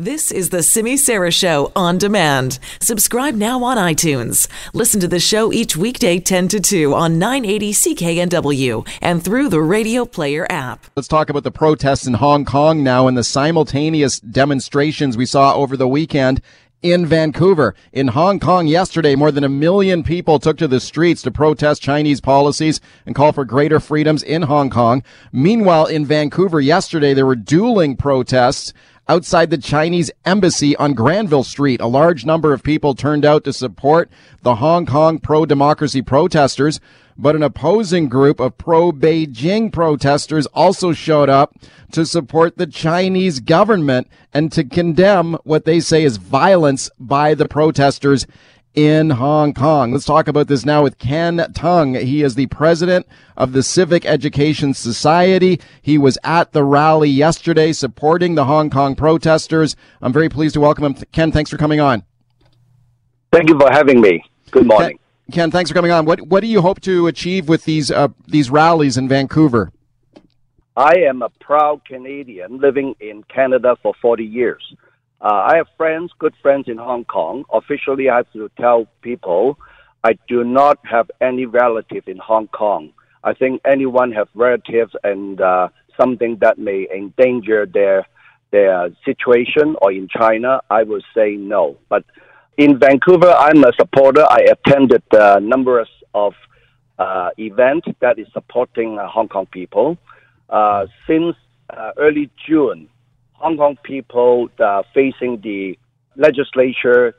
This is the Simi Sara Show on demand. Subscribe now on iTunes. Listen to the show each weekday 10 to 2 on 980 CKNW and through the Radio Player app. Let's talk about the protests in Hong Kong now and the simultaneous demonstrations we saw over the weekend in Vancouver. In Hong Kong yesterday, more than a million people took to the streets to protest Chinese policies and call for greater freedoms in Hong Kong. Meanwhile, in Vancouver yesterday, there were dueling protests outside the Chinese embassy on Granville Street. A large number of people turned out to support the Hong Kong pro-democracy protesters, but an opposing group of pro-Beijing protesters also showed up to support the Chinese government and to condemn what they say is violence by the protesters in Hong Kong. Let's talk about this now with Ken Tung. He is the president of the Civic Education Society. He was at the rally yesterday supporting the Hong Kong protesters. I'm very pleased to welcome him. Ken, thanks for coming on. Thank you for having me. Good morning. Ken, Ken thanks for coming on. What what do you hope to achieve with these uh, these rallies in Vancouver? I am a proud Canadian living in Canada for 40 years. Uh, I have friends, good friends in Hong Kong. Officially, I have to tell people I do not have any relative in Hong Kong. I think anyone have relatives and uh, something that may endanger their their situation or in China, I would say no. But in Vancouver, I'm a supporter. I attended uh, numbers of uh, events that is supporting uh, Hong Kong people. Uh, since uh, early June, Hong Kong people uh, facing the legislature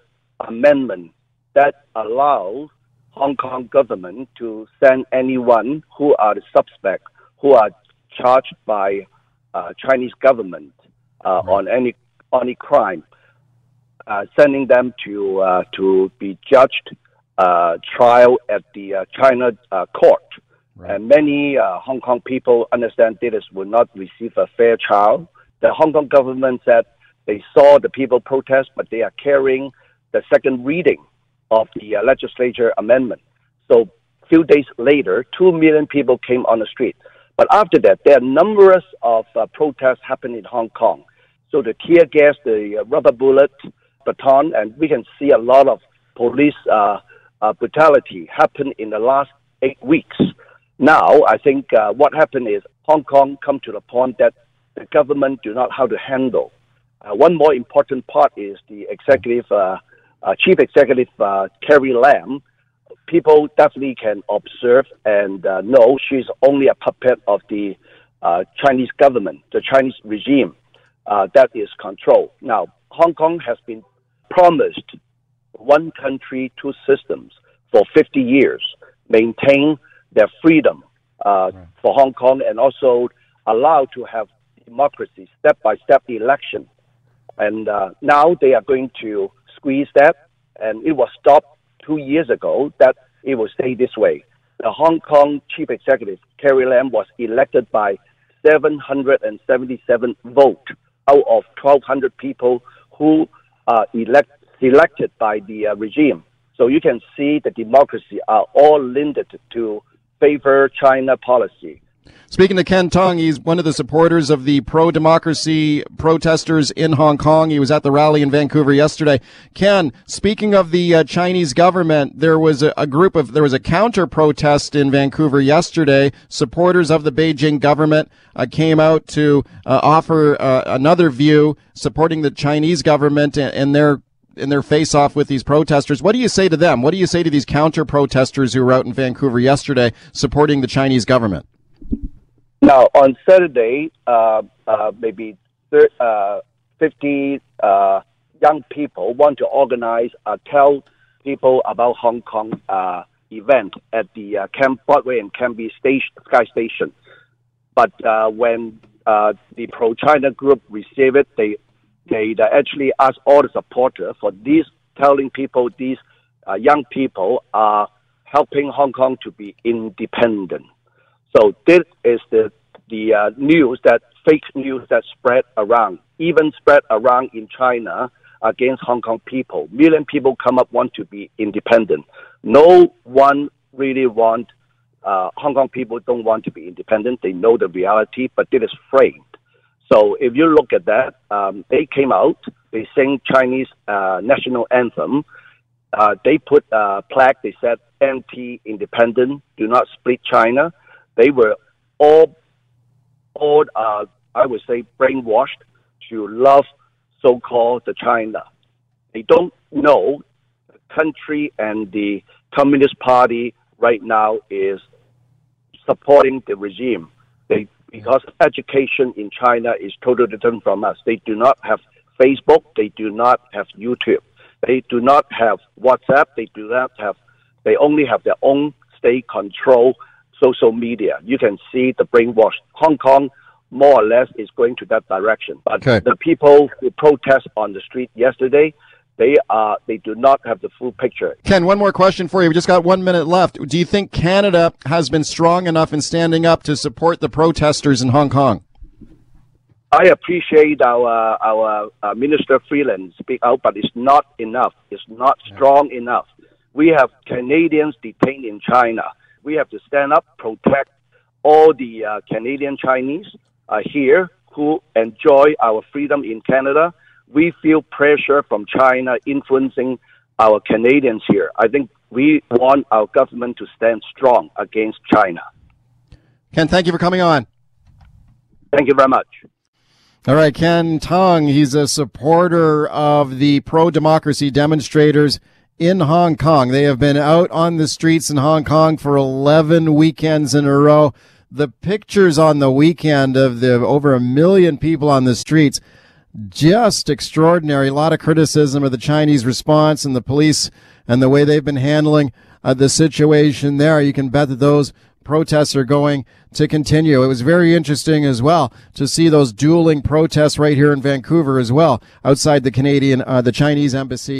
amendment that allows Hong Kong government to send anyone who are the suspect, who are charged by uh, Chinese government uh, right. on any any crime, uh, sending them to uh, to be judged, uh, trial at the uh, China court. Right. And many Hong Kong people understand this will not receive a fair trial the Hong Kong government said they saw the people protest, but they are carrying the second reading of the uh, legislature amendment. So a few days later, two million people came on the street. But after that, there are numerous of uh, protests happening in Hong Kong. So the tear gas, the uh, rubber bullet, baton, and we can see a lot of police uh, uh, brutality happen in the last eight weeks. Now, I think uh, what happened is Hong Kong come to the point that the government do not how to handle. Uh, one more important part is the executive, uh, uh, chief executive uh, Carrie Lam. People definitely can observe and uh, know she's only a puppet of the uh, Chinese government, the Chinese regime that is controlled. Now, Hong Kong has been promised one country, two systems for 50 years, maintain their freedom right. for Hong Kong and also allow to have democracy, step by step election. And uh, now they are going to squeeze that, and it was stopped two years ago that it will stay this way. The Hong Kong chief executive, Carrie Lam, was elected by 777 vote out of 1,200 people who are elect, elected by the uh, regime. So you can see the democracy are all linked to favor China policy. Speaking to Ken Tong, he's one of the supporters of the pro democracy protesters in Hong Kong. He was at the rally in Vancouver yesterday. Ken, speaking of the uh, Chinese government, there was a, a, group of, there was a counter protest in Vancouver yesterday. Supporters of the Beijing government uh, came out to uh, offer uh, another view supporting the Chinese government and, and their in their face off with these protesters. What do you say to them? What do you say to these counter protesters who were out in Vancouver yesterday supporting the Chinese government? Now, on Saturday, uh, uh, maybe thir- uh, 50 uh, young people want to organize, uh, tell people about Hong Kong uh, event at the Camp Broadway and Cambie station, Sky Station. But when the pro-China group received it, they they actually asked all the supporters for these, telling people these young people are helping Hong Kong to be independent. So this is the the uh, news that fake news that spread around, even spread around in China against Hong Kong people. Million people come up want to be independent. No one really want. Uh, Hong Kong people don't want to be independent. They know the reality, but it is framed. So if you look at that, um, they came out They sing Chinese uh, national anthem. Uh, they put a plaque. They said anti-independent, do not split China. They were all, all uh, I would say, brainwashed to love so-called the China. They don't know the country and the Communist Party right now is supporting the regime. They because education in China is totally different from us. They do not have Facebook. They do not have YouTube. They do not have WhatsApp. They do not have. They only have their own state control social media. You can see the brainwash. Hong Kong more or less is going to that direction. But okay. the people who protest on the street yesterday, they are they do not have the full picture. Ken, one more question for you. We just got one minute left. Do you think Canada has been strong enough in standing up to support the protesters in Hong Kong? I appreciate our our uh, Minister Freeland speak out, but it's not enough. It's not strong enough. We have Canadians detained in China. We have to stand up, protect all the uh, Canadian Chinese uh, here who enjoy our freedom in Canada. We feel pressure from China influencing our Canadians here. I think we want our government to stand strong against China. Ken, thank you for coming on. Thank you very much. All right, Ken Tong, he's a supporter of the pro democracy demonstrators in Hong Kong. They have been out on the streets in Hong Kong for 11 weekends in a row the pictures on the weekend of the over a million people on the streets just extraordinary. A lot of criticism of the Chinese response and the police and the way they've been handling uh, the situation there. You can bet that those protests are going to continue. It was very interesting as well to see those dueling protests right here in Vancouver as well, outside the Canadian, uh, the Chinese embassy.